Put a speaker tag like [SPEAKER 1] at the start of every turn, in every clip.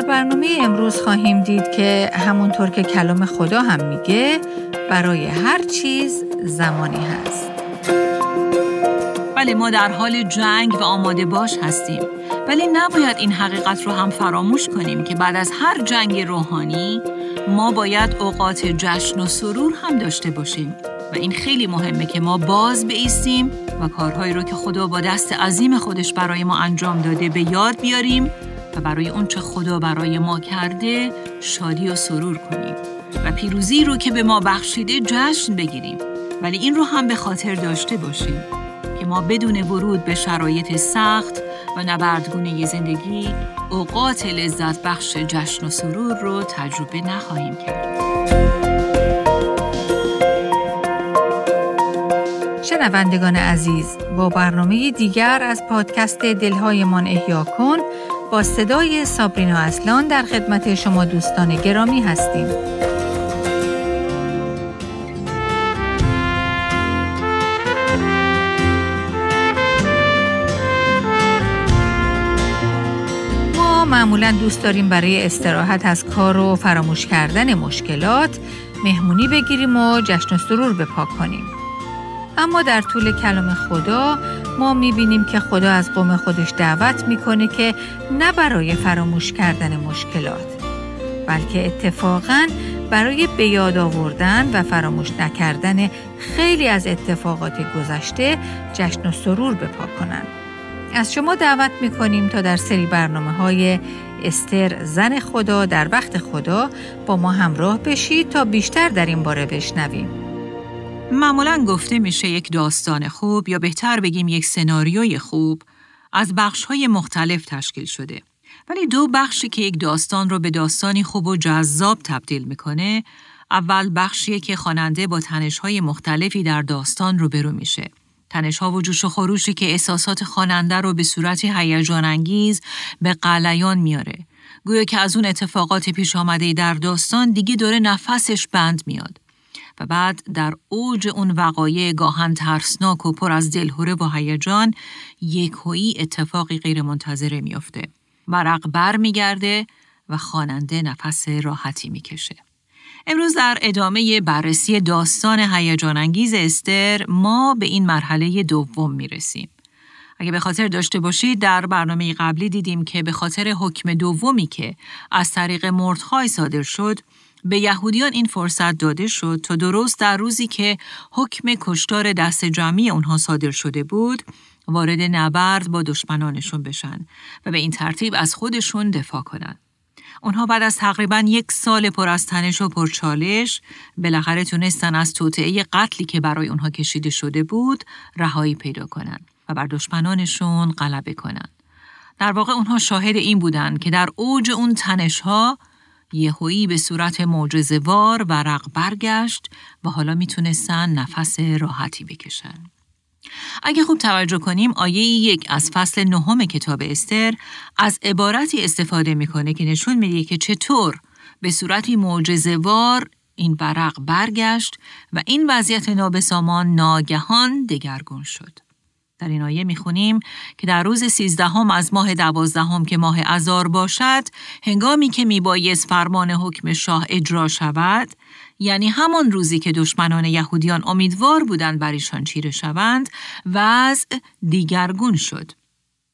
[SPEAKER 1] در برنامه امروز خواهیم دید که همونطور که کلام خدا هم میگه برای هر چیز زمانی هست.
[SPEAKER 2] بله ما در حال جنگ و آماده باش هستیم. ولی نباید این حقیقت رو هم فراموش کنیم که بعد از هر جنگ روحانی ما باید اوقات جشن و سرور هم داشته باشیم. و این خیلی مهمه که ما باز بیستیم و کارهایی رو که خدا با دست عظیم خودش برای ما انجام داده به یاد بیاریم و برای اون چه خدا برای ما کرده شادی و سرور کنیم و پیروزی رو که به ما بخشیده جشن بگیریم ولی این رو هم به خاطر داشته باشیم که ما بدون ورود به شرایط سخت و نبردگونه زندگی اوقات لذت بخش جشن و سرور رو تجربه نخواهیم کرد.
[SPEAKER 1] شنوندگان عزیز با برنامه دیگر از پادکست دلهایمان احیا کن با صدای سابرینا اصلان در خدمت شما دوستان گرامی هستیم. ما معمولا دوست داریم برای استراحت از کار و فراموش کردن مشکلات مهمونی بگیریم و جشن و سرور بپا کنیم. اما در طول کلام خدا ما می‌بینیم که خدا از قوم خودش دعوت می‌کنه که نه برای فراموش کردن مشکلات بلکه اتفاقا برای به یاد آوردن و فراموش نکردن خیلی از اتفاقات گذشته جشن و سرور بپا کنن. از شما دعوت می‌کنیم تا در سری برنامه های استر زن خدا در وقت خدا با ما همراه بشید تا بیشتر در این باره بشنویم.
[SPEAKER 2] معمولا گفته میشه یک داستان خوب یا بهتر بگیم یک سناریوی خوب از بخشهای مختلف تشکیل شده. ولی دو بخشی که یک داستان رو به داستانی خوب و جذاب تبدیل می‌کنه اول بخشیه که خواننده با تنشهای مختلفی در داستان رو برو میشه. تنشها و جوش و خروشی که احساسات خواننده رو به صورت هیجان انگیز به قلیان میاره. گویا که از اون اتفاقات پیش آمده در داستان دیگه داره نفسش بند میاد. و بعد در اوج اون وقایع گاهن ترسناک و پر از دلهوره و هیجان یکویی اتفاقی غیرمنتظره میافته. ورق بر میگرده و خواننده نفس راحتی می‌کشه. امروز در ادامه بررسی داستان هیجان انگیز استر ما به این مرحله دوم می‌رسیم. اگه به خاطر داشته باشید در برنامه قبلی دیدیم که به خاطر حکم دومی که از طریق مردخای صادر شد به یهودیان این فرصت داده شد تا درست در روزی که حکم کشتار دست جمعی اونها صادر شده بود وارد نبرد با دشمنانشون بشن و به این ترتیب از خودشون دفاع کنند. اونها بعد از تقریبا یک سال پر از تنش و پرچالش بالاخره تونستن از توطعه قتلی که برای اونها کشیده شده بود رهایی پیدا کنند و بر دشمنانشون غلبه کنند. در واقع اونها شاهد این بودند که در اوج اون تنش ها یهویی به صورت معجزه‌وار ورق برگشت و حالا می‌تونستن نفس راحتی بکشن. اگه خوب توجه کنیم آیه یک از فصل نهم کتاب استر از عبارتی استفاده می‌کنه که نشون میده که چطور به صورتی معجزه‌وار این ورق برگشت و این وضعیت نابسامان ناگهان دگرگون شد. در این آیه می‌خونیم که در روز سیزدهم از ماه دوازدهم که ماه ازار باشد هنگامی که میبایست فرمان حکم شاه اجرا شود یعنی همان روزی که دشمنان یهودیان امیدوار بودند بر ایشان چیره شوند وضع دیگرگون شد.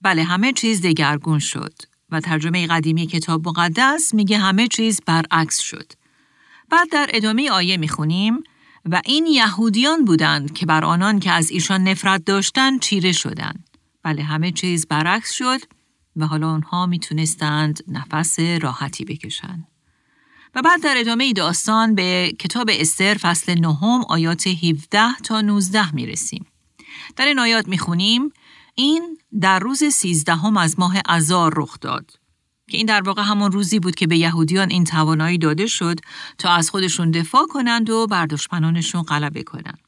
[SPEAKER 2] بله همه چیز دیگرگون شد و ترجمه قدیمی کتاب مقدس میگه همه چیز برعکس شد. بعد در ادامه آیه می‌خونیم و این یهودیان بودند که بر آنان که از ایشان نفرت داشتند چیره شدند. بله همه چیز برعکس شد و حالا آنها می‌تونستند نفس راحتی بکشند. و بعد در ادامه داستان به کتاب استر فصل نهم آیات 17 تا 19 می رسیم. در این آیات می خونیم این در روز سیزدهم از ماه ازار رخ داد که این در واقع همان روزی بود که به یهودیان این توانایی داده شد تا از خودشون دفاع کنند و بر دشمنانشون غلبه کنند.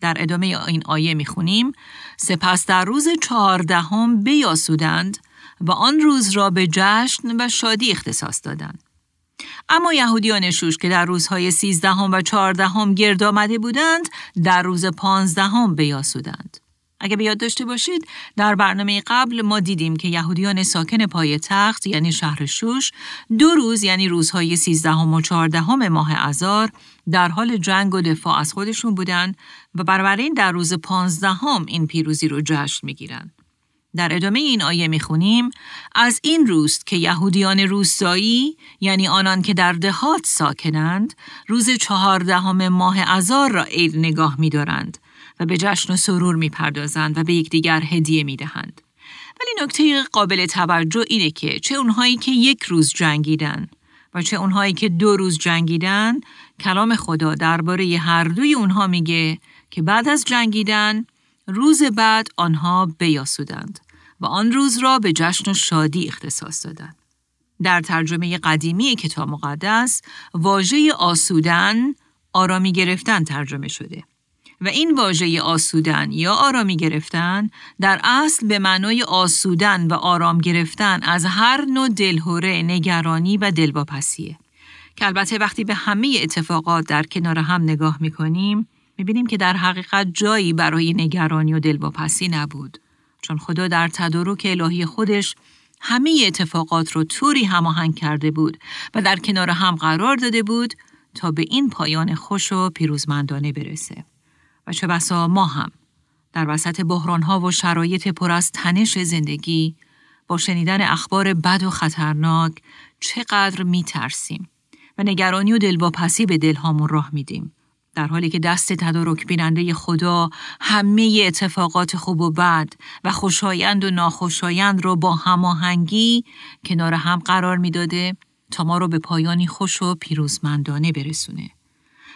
[SPEAKER 2] در ادامه این آیه می‌خونیم سپس در روز چهاردهم بیاسودند و آن روز را به جشن و شادی اختصاص دادند. اما یهودیان شوش که در روزهای سیزدهم و چهاردهم گرد آمده بودند در روز پانزدهم بیاسودند. اگه به یاد داشته باشید در برنامه قبل ما دیدیم که یهودیان ساکن پای تخت یعنی شهر شوش دو روز یعنی روزهای 13 و 14 ماه ازار در حال جنگ و دفاع از خودشون بودن و بنابراین در روز 15 این پیروزی رو جشن می‌گیرن. در ادامه این آیه می‌خونیم از این روز که یهودیان روستایی یعنی آنان که در دهات ساکنند روز چهاردهم ماه ازار را عید نگاه میدارند و به جشن و سرور می‌پردازند و به یکدیگر هدیه می‌دهند. ولی نکته قابل توجه اینه که چه اونهایی که یک روز جنگیدن و چه اونهایی که دو روز جنگیدن کلام خدا درباره هر دوی اونها میگه که بعد از جنگیدن روز بعد آنها بیاسودند و آن روز را به جشن و شادی اختصاص دادند. در ترجمه قدیمی کتاب مقدس واژه آسودن آرامی گرفتن ترجمه شده. و این واژه آسودن یا آرامی گرفتن در اصل به معنای آسودن و آرام گرفتن از هر نوع دلهوره، نگرانی و دلواپسیه. که البته وقتی به همه اتفاقات در کنار هم نگاه می‌کنیم می‌بینیم که در حقیقت جایی برای نگرانی و دلواپسی نبود. چون خدا در تدارک الهی خودش همه اتفاقات رو طوری هماهنگ کرده بود و در کنار هم قرار داده بود تا به این پایان خوش و پیروزمندانه برسه. و چه بسا ما هم در وسط بحرانها و شرایط پر از تنش زندگی با شنیدن اخبار بد و خطرناک چقدر می ترسیم و نگرانی و دلواپسی به دلهامون راه میدیم. در حالی که دست تدارک بیننده خدا همه اتفاقات خوب و بد و خوشایند و ناخوشایند رو با هماهنگی کنار هم قرار می‌داده تا ما رو به پایانی خوش و پیروزمندانه برسونه.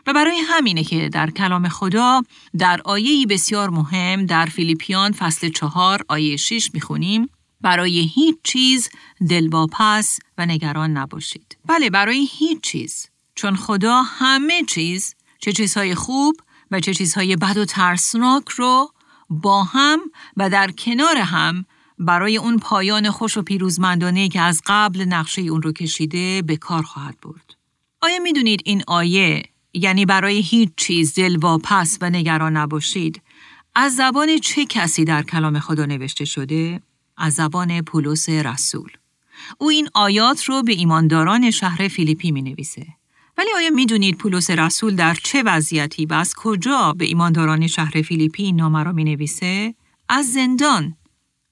[SPEAKER 2] و برای همینه که در کلام خدا در آیهی بسیار مهم در فیلیپیان فصل چهار آیه 6 می‌خونیم برای هیچ چیز دلواپس و نگران نباشید. بله برای هیچ چیز. چون خدا همه چیز چه چیزهای خوب و چه چیزهای بد و ترسناک رو با هم و در کنار هم برای اون پایان خوش و پیروزمندانه که از قبل نقشه اون رو کشیده به کار خواهد برد. آیا می‌دونید این آیه یعنی برای هیچ چیز دل واپس و نگران نباشید از زبان چه کسی در کلام خدا نوشته شده؟ از زبان پولس رسول. او این آیات رو به ایمانداران شهر فیلیپی می نویسه. ولی آیا می دونید پولس رسول در چه وضعیتی و از کجا به ایمانداران شهر فیلیپی این نامه را می نویسه؟ از زندان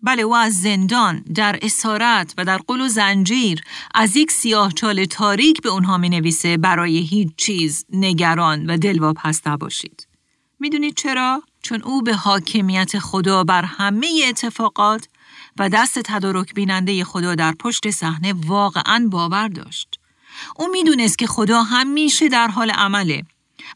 [SPEAKER 2] بله او از زندان در اسارت و در قل و زنجیر از یک سیاه چال تاریک به اونها می نویسه برای هیچ چیز نگران و دلواپس نباشید. می‌دونید چرا؟ چون او به حاکمیت خدا بر همه اتفاقات و دست تدارک بیننده خدا در پشت صحنه واقعا باور داشت. او می‌دونست که خدا همیشه در حال عمله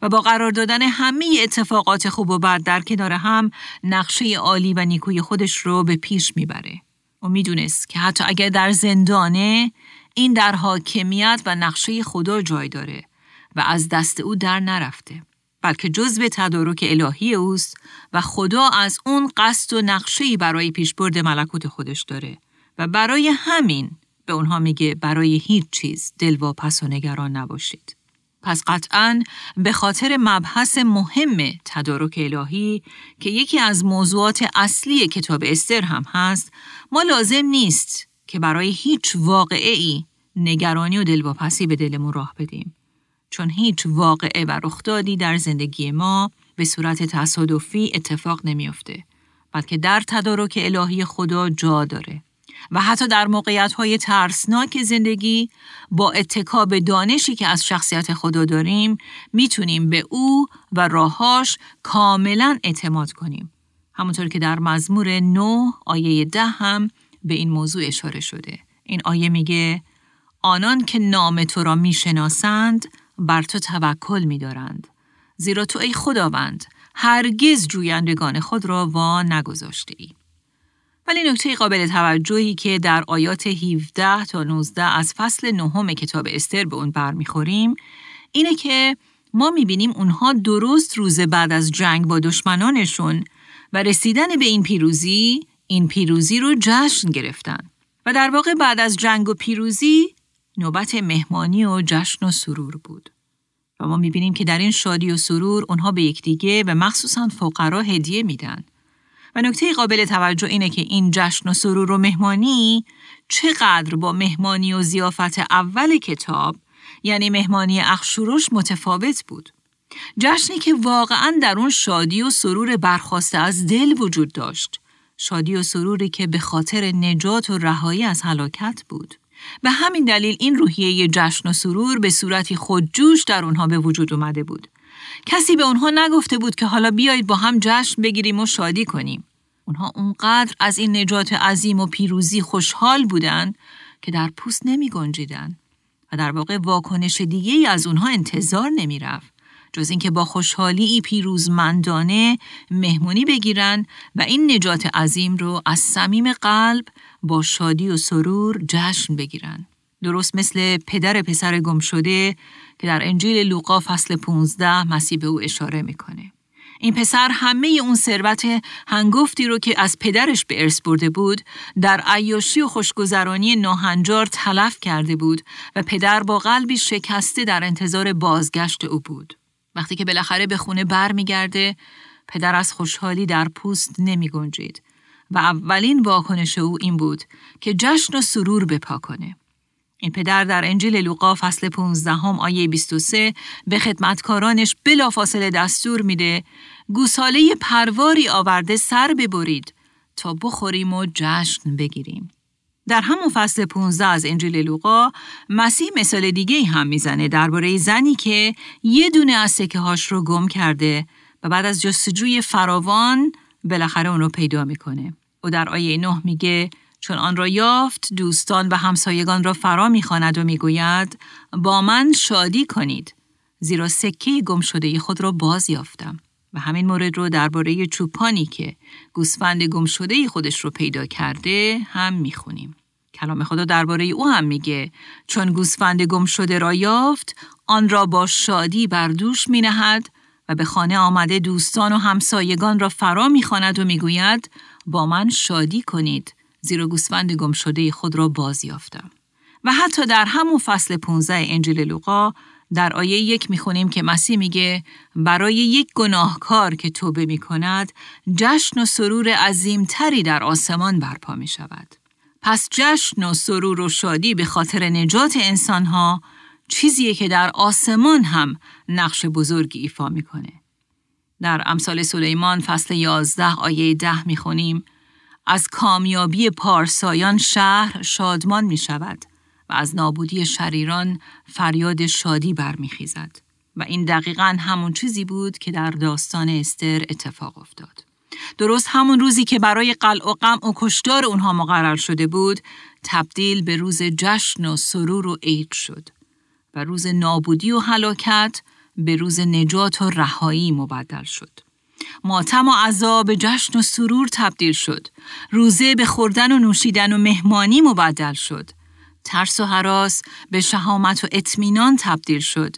[SPEAKER 2] و با قرار دادن همه اتفاقات خوب و بد در کنار هم نقشه عالی و نیکوی خودش رو به پیش می‌بره. و می‌دونست که حتی اگر در زندانه این در حاکمیت و نقشه خدا جای داره و از دست او در نرفته. بلکه جزو تدارک الهی اوست و خدا از اون قصد و نقشه‌ای برای پیشبرد ملکوت خودش داره و برای همین به اونها میگه برای هیچ چیز دلواپس و نگران نباشید. پس قطعا به خاطر مبحث مهم تدارک الهی که یکی از موضوعات اصلی کتاب استر هم هست ما لازم نیست که برای هیچ واقعه ای نگرانی و دلواپسی به دلمون راه بدیم. چون هیچ واقعه و رخدادی در زندگی ما به صورت تصادفی اتفاق نمیافته بلکه در تدارک الهی خدا جا داره. و حتی در موقعیت های ترسناک زندگی با اتکا به دانشی که از شخصیت خدا داریم می‌تونیم به او و راهاش کاملا اعتماد کنیم. همونطور که در مزمور 9 آیه ده هم به این موضوع اشاره شده. این آیه میگه آنان که نام تو را می‌شناسند بر تو توکل میدارند. زیرا تو ای خداوند هرگز جویندگان خود را وا نگذاشته ای. ولی نکته قابل توجهی که در آیات 17 تا 19 از فصل نهم کتاب استر به اون برمیخوریم اینه که ما می‌بینیم اونها درست روز بعد از جنگ با دشمنانشون و رسیدن به این پیروزی این پیروزی رو جشن گرفتن. و در واقع بعد از جنگ و پیروزی نوبت مهمانی و جشن و سرور بود. و ما می‌بینیم که در این شادی و سرور اونها به یکدیگه و مخصوصا فقرا هدیه میدن. و نکته قابل توجه اینه که این جشن و سرور و مهمانی چقدر با مهمانی و زیافت اول کتاب یعنی مهمانی اخشوروش متفاوت بود. جشنی که واقعا در اون شادی و سرور برخواسته از دل وجود داشت. شادی و سروری که به خاطر نجات و رهایی از هلاکت بود. به همین دلیل این روحیه جشن و سرور به صورتی خودجوش در اونها به وجود اومده بود. کسی به اونها نگفته بود که حالا بیایید با هم جشن بگیریم و شادی کنیم. اونها اونقدر از این نجات عظیم و پیروزی خوشحال بودند که در پوست نمی گنجیدن و در واقع واکنش دیگه ای از اونها انتظار نمی رفت. جز اینکه با خوشحالی ای پیروزمندانه مهمونی بگیرن و این نجات عظیم رو از صمیم قلب با شادی و سرور جشن بگیرن. درست مثل پدر پسر گم شده که در انجیل لوقا فصل 15 مسیح به او اشاره می‌کنه. این پسر همه اون ثروت هنگفتی رو که از پدرش به ارث برده بود در عیاشی و خوشگذرانی ناهنجار تلف کرده بود و پدر با قلبی شکسته در انتظار بازگشت او بود. وقتی که بالاخره به خونه بر میگرده پدر از خوشحالی در پوست نمی گنجید و اولین واکنش او این بود که جشن و سرور بپا کنه. این پدر در انجیل لوقا فصل 15 هم آیه 23 به خدمتکارانش بلافاصله دستور میده گوساله پرواری آورده سر ببرید تا بخوریم و جشن بگیریم. در همون فصل 15 از انجیل لوقا مسیح مثال دیگه هم می‌زنه درباره زنی که یه دونه از سکه هاش رو گم کرده و بعد از جستجوی فراوان بالاخره اون رو پیدا می‌کنه. او در آیه 9 میگه چون آن را یافت دوستان و همسایگان را فرا می‌خواند و می‌گوید با من شادی کنید زیرا سکه گم شده خود را باز یافتم و همین مورد رو درباره چوپانی که گوسفند گم شده خودش رو پیدا کرده هم می‌خونیم. کلام خدا درباره او هم میگه چون گوسفند گم شده را یافت آن را با شادی بر دوش می نهد و به خانه آمده دوستان و همسایگان را فرا می‌خواند و می‌گوید با من شادی کنید زیرا گوسفند گم شده خود را باز یافتم. و حتی در همون فصل 15 انجیل لوقا در آیه یک می‌خونیم که مسیح میگه برای یک گناهکار که توبه می‌کند جشن و سرور عظیمتری در آسمان برپا می شود. پس جشن و سرور و شادی به خاطر نجات انسانها چیزیه که در آسمان هم نقش بزرگی ایفا می‌کنه. در امثال سلیمان فصل 11 آیه 10 می‌خونیم از کامیابی پارسایان شهر شادمان می شود و از نابودی شریران فریاد شادی برمیخیزد و این دقیقا همون چیزی بود که در داستان استر اتفاق افتاد. درست همون روزی که برای قلع و غم و کشتار اونها مقرر شده بود تبدیل به روز جشن و سرور و عید شد و روز نابودی و هلاکت به روز نجات و رهایی مبدل شد. ماتم و عذاب جشن و سرور تبدیل شد. روزه به خوردن و نوشیدن و مهمانی مبدل شد. ترس و حراس به شهامت و اطمینان تبدیل شد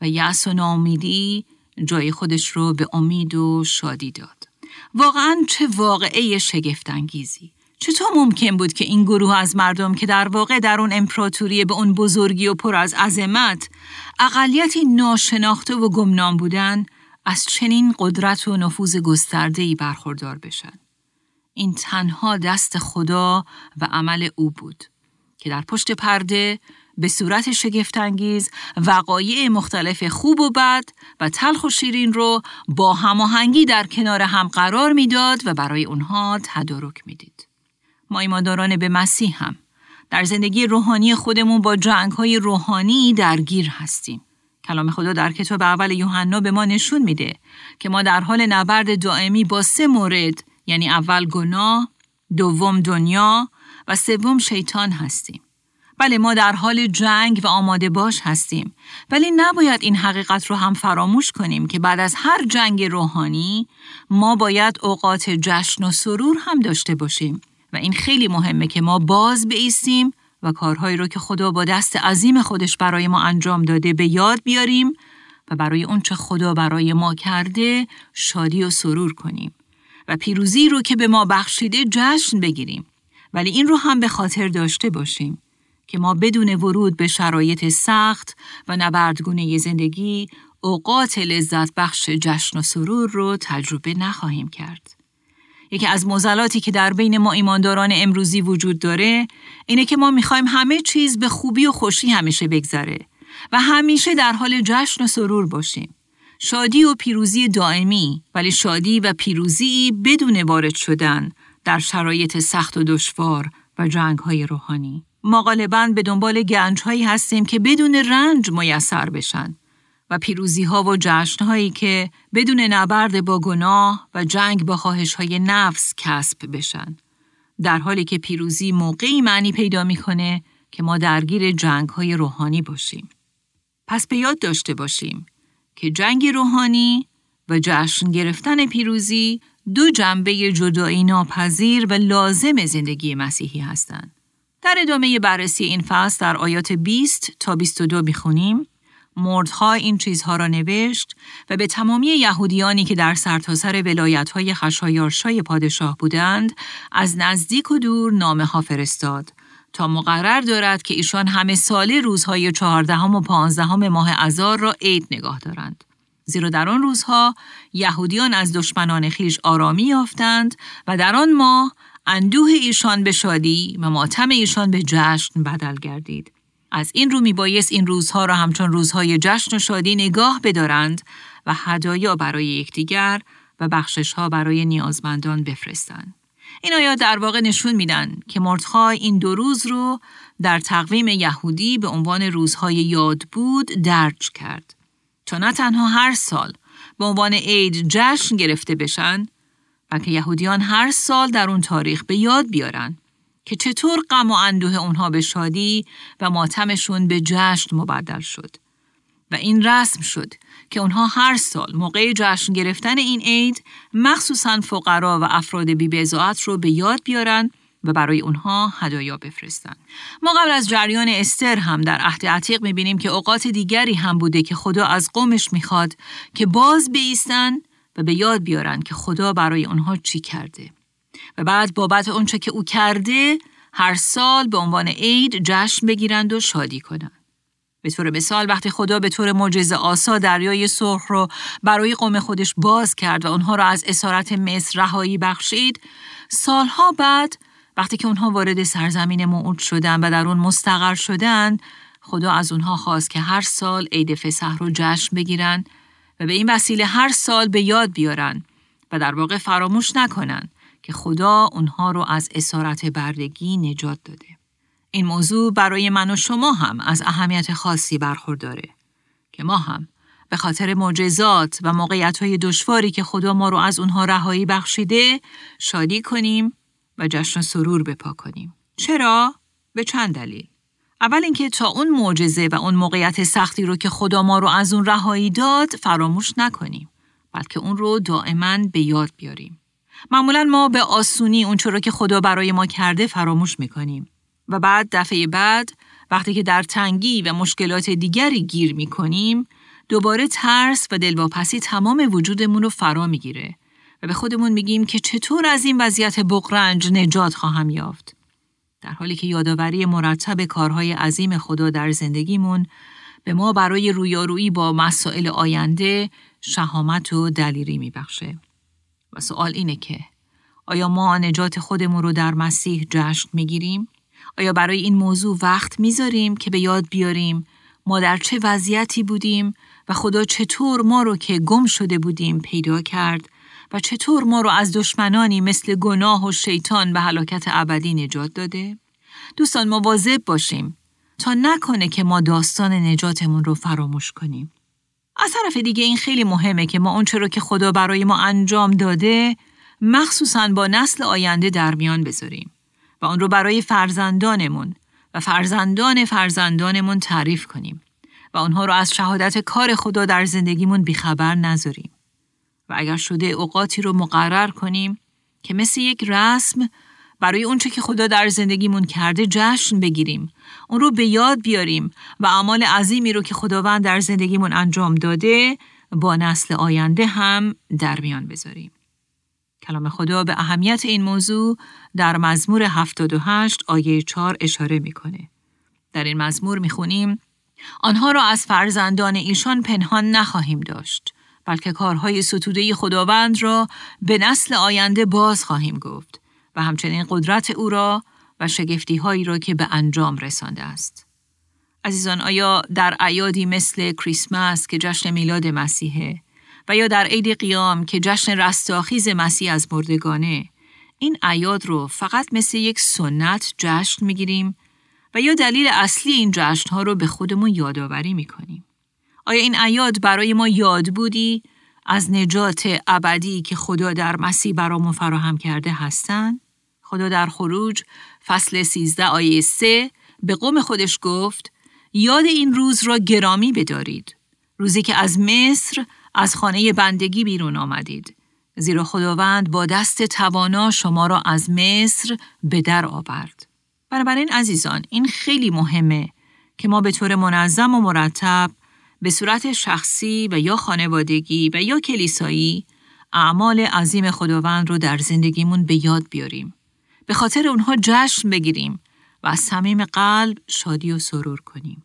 [SPEAKER 2] و یأس و ناامیدی جای خودش رو به امید و شادی داد. واقعا چه واقعه شگفتانگیزی. چطور ممکن بود که این گروه از مردم که در واقع در اون امپراتوری به اون بزرگی و پر از عظمت اقلیتی ناشناخته و گمنام بودن از چنین قدرت و نفوذ گسترده‌ای برخوردار بشن؟ این تنها دست خدا و عمل او بود. که در پشت پرده به صورت شگفتانگیز وقایع مختلف خوب و بد و تلخ و شیرین رو با هماهنگی در کنار هم قرار می‌داد و برای اونها تدارک می‌دید. ما ایمانداران به مسیح هم در زندگی روحانی خودمون با جنگ های روحانی درگیر هستیم. کلام خدا در کتاب اول یوحنا به ما نشون میده که ما در حال نبرد دائمی با سه مورد یعنی اول گناه، دوم دنیا و سوم شیطان هستیم. بله ما در حال جنگ و آماده باش هستیم ولی نباید این حقیقت رو هم فراموش کنیم که بعد از هر جنگ روحانی ما باید اوقات جشن و سرور هم داشته باشیم و این خیلی مهمه که ما باز بیستیم و کارهایی رو که خدا با دست عظیم خودش برای ما انجام داده به یاد بیاریم و برای اونچه خدا برای ما کرده شادی و سرور کنیم و پیروزی رو که به ما بخشیده جشن بگیریم ولی این رو هم به خاطر داشته باشیم که ما بدون ورود به شرایط سخت و نبردگونه زندگی اوقات لذت بخش جشن و سرور رو تجربه نخواهیم کرد. یکی از موزلاتی که در بین ما ایمانداران امروزی وجود داره اینه که ما می‌خوایم همه چیز به خوبی و خوشی همیشه بگذره و همیشه در حال جشن و سرور باشیم. شادی و پیروزی دائمی ولی شادی و پیروزی بدون وارد شدن در شرایط سخت و دشوار و جنگ های روحانی. ما غالبا به دنبال گنج هایی هستیم که بدون رنج میسر بشن و پیروزی ها و جشن هایی که بدون نبرد با گناه و جنگ با خواهش های نفس کسب بشن. در حالی که پیروزی موقعی معنی پیدا می‌کنه که ما درگیر جنگ های روحانی باشیم. پس به یاد داشته باشیم که جنگ روحانی و جشن گرفتن پیروزی دو جنبه جدایی ناپذیر و لازم زندگی مسیحی هستند. در ادامه بررسی این فصل در آیات 20 تا 22 می‌خونیم مردها این چیزها را نوشت و به تمامی یهودیانی که در سرتاسر ولایت های خشایارشای پادشاه بودند از نزدیک و دور نامه ها فرستاد تا مقرر دارد که ایشان همه ساله روزهای چهاردهم و پانزدهم ماه ازار را عید نگاه دارند. زیرا در آن روزها یهودیان از دشمنان خیش آرامی یافتند و در آن ماه اندوه ایشان به شادی و ماتم ایشان به جشن بدل گردید. از این رو میبایست این روزها را همچون روزهای جشن و شادی نگاه بدارند و هدایا برای یکدیگر و بخششها برای نیازمندان بفرستند. این آیات در واقع نشون میدن که مردخای این دو روز رو در تقویم یهودی به عنوان روزهای یاد بود درج کرد. تا نه تنها هر سال به عنوان عید جشن گرفته بشن بلکه یهودیان هر سال در اون تاریخ به یاد بیارن که چطور غم و اندوه اونها به شادی و ماتمشون به جشن مبدل شد. و این رسم شد که اونها هر سال موقع جشن گرفتن این عید مخصوصا فقرا و افراد بی رو به یاد بیارن و برای اونها هدایا بفرستن. ما قبل از جریان استر هم در عهد عتیق می‌بینیم که اوقات دیگری هم بوده که خدا از قومش می‌خواد که باز بیستن و به یاد بیارن که خدا برای اونها چی کرده. و بعد بابت اونچه که او کرده هر سال به عنوان عید جشن بگیرند و شادی کنند. به طور مثال وقتی خدا به طور معجزه آسا دریای سرخ رو برای قوم خودش باز کرد و اونها را از اسارت مصر رهایی بخشید سالها بعد وقتی که اونها وارد سرزمین موعود شدن و در اون مستقر شدن خدا از اونها خواست که هر سال عید فسح رو جشن بگیرن و به این وسیله هر سال به یاد بیارن و در واقع فراموش نکنن که خدا اونها رو از اسارت بردگی نجات داده. این موضوع برای من و شما هم از اهمیت خاصی برخورداره که ما هم به خاطر معجزات و موقعیت های دشواری که خدا ما رو از اونها رهایی بخشیده شادی کنیم و جشن سرور بپا کنیم. چرا؟ به چند دلیل. اول اینکه تا اون معجزه و اون موقعیت سختی رو که خدا ما رو از اون رهایی داد فراموش نکنیم بلکه اون رو دائما به یاد بیاریم. معمولا ما به آسونی اون رو که خدا برای ما کرده فراموش می‌کنیم و بعد دفعه بعد وقتی که در تنگی و مشکلات دیگری گیر می‌کنیم دوباره ترس و دلواپسی تمام وجودمون رو فرا می‌گیره و به خودمون میگیم که چطور از این وضعیت بقرنج نجات خواهم یافت. در حالی که یادآوری مرتب کارهای عظیم خدا در زندگیمون به ما برای رویارویی با مسائل آینده شهامت و دلیری میبخشه. و سوال اینه که آیا ما نجات خودمون رو در مسیح جشن می‌گیریم؟ آیا برای این موضوع وقت می‌ذاریم که به یاد بیاریم ما در چه وضعیتی بودیم و خدا چطور ما رو که گم شده بودیم پیدا کرد و چطور ما رو از دشمنانی مثل گناه و شیطان به هلاکت ابدی نجات داده؟ دوستان مواظب باشیم تا نکنه که ما داستان نجاتمون رو فراموش کنیم. از طرف دیگه این خیلی مهمه که ما اونچه رو که خدا برای ما انجام داده مخصوصا با نسل آینده در میان بذاریم و اون رو برای فرزندانمون و فرزندان فرزندانمون تعریف کنیم و اونها رو از شهادت کار خدا در زندگیمون بیخبر نذاریم. و اگر شده اوقاتی رو مقرر کنیم که مثل یک رسم برای اونچه که خدا در زندگیمون کرده جشن بگیریم. اون رو به یاد بیاریم و اعمال عظیمی رو که خداوند در زندگیمون انجام داده با نسل آینده هم در میان بذاریم. کلام خدا به اهمیت این موضوع در مزمور 78 آیه 4 اشاره می‌کنه. در این مزمور می‌خونیم آنها را از فرزندان ایشان پنهان نخواهیم داشت بلکه کارهای ستوده خداوند را به نسل آینده باز خواهیم گفت. و همچنین قدرت او را و شگفتی هایی را که به انجام رسانده است. عزیزان آیا در ایادی مثل کریسمس که جشن میلاد مسیحه و یا در عید قیام که جشن رستاخیز مسیح از مردگانه این ایاد رو فقط مثل یک سنت جشن می‌گیریم و یا دلیل اصلی این جشن ها رو به خودمون یادآوری می‌کنیم. آیا این ایاد برای ما یاد بودی از نجات ابدی که خدا در مسیح برامون فراهم کرده هستند؟ خدا در خروج فصل 13 آیه 3 به قوم خودش گفت یاد این روز را گرامی بدارید. روزی که از مصر از خانه بندگی بیرون آمدید. زیرا خداوند با دست توانا شما را از مصر به در آورد. بنابراین عزیزان این خیلی مهمه که ما به طور منظم و مرتب به صورت شخصی و یا خانوادگی و یا کلیسایی اعمال عظیم خداوند رو در زندگیمون به یاد بیاریم. به خاطر اونها جشن بگیریم و از صمیم قلب شادی و سرور کنیم.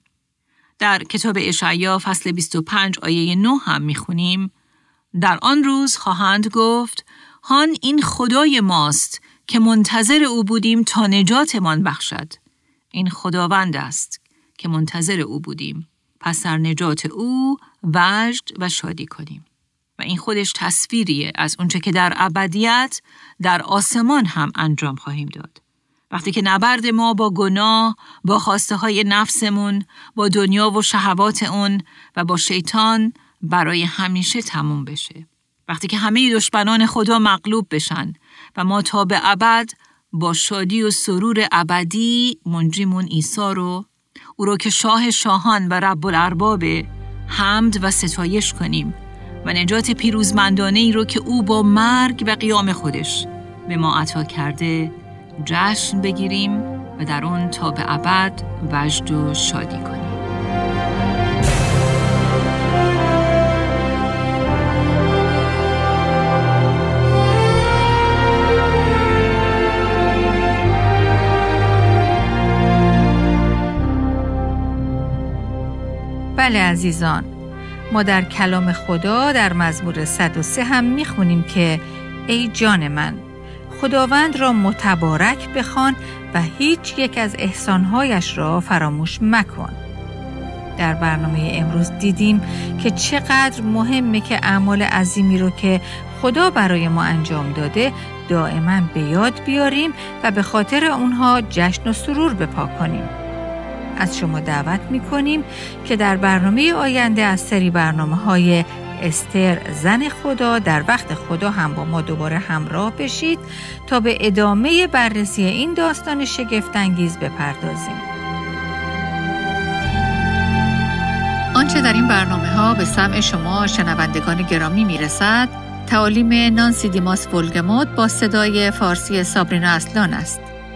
[SPEAKER 2] در کتاب اشعیا فصل 25 آیه 9 هم می‌خونیم در آن روز خواهند گفت هان این خدای ماست که منتظر او بودیم تا نجاتمان بخشد. این خداوند است که منتظر او بودیم. پس در نجات او وجد و شادی کنیم. و این خودش تصویریه از اونچه که در ابدیت در آسمان هم انجام خواهیم داد. وقتی که نبرد ما با گناه، با خواسته های نفسمون، با دنیا و شهوات اون و با شیطان برای همیشه تموم بشه. وقتی که همه دشمنان خدا مغلوب بشن و ما تا به ابد با شادی و سرور ابدی منجیمون عیسی رو او رو که شاه شاهان و رب الاربابه حمد و ستایش کنیم و نجات پیروزمندانه ای رو که او با مرگ و قیام خودش به ما عطا کرده جشن بگیریم و در اون تا به ابد وجد و شادی کنیم.
[SPEAKER 1] بله عزیزان ما در کلام خدا در مزمور 103 هم می‌خونیم که ای جان من خداوند را متبارک بخوان و هیچ یک از احسانهایش را فراموش مکن در برنامه امروز دیدیم که چقدر مهمه که اعمال عظیمی رو که خدا برای ما انجام داده دائما به یاد بیاریم و به خاطر اونها جشن و سرور بپا کنیم. از شما دعوت می کنیم که در برنامه آینده از سری برنامه های استر زن خدا در وقت خدا هم با ما دوباره همراه بشید تا به ادامه بررسی این داستان شگفتانگیز بپردازیم. آنچه در این برنامه ها به سمع شما شنوندگان گرامی می رسد تعالیم نانسی دیماس ولگموت با صدای فارسی سابرینا اصلان است.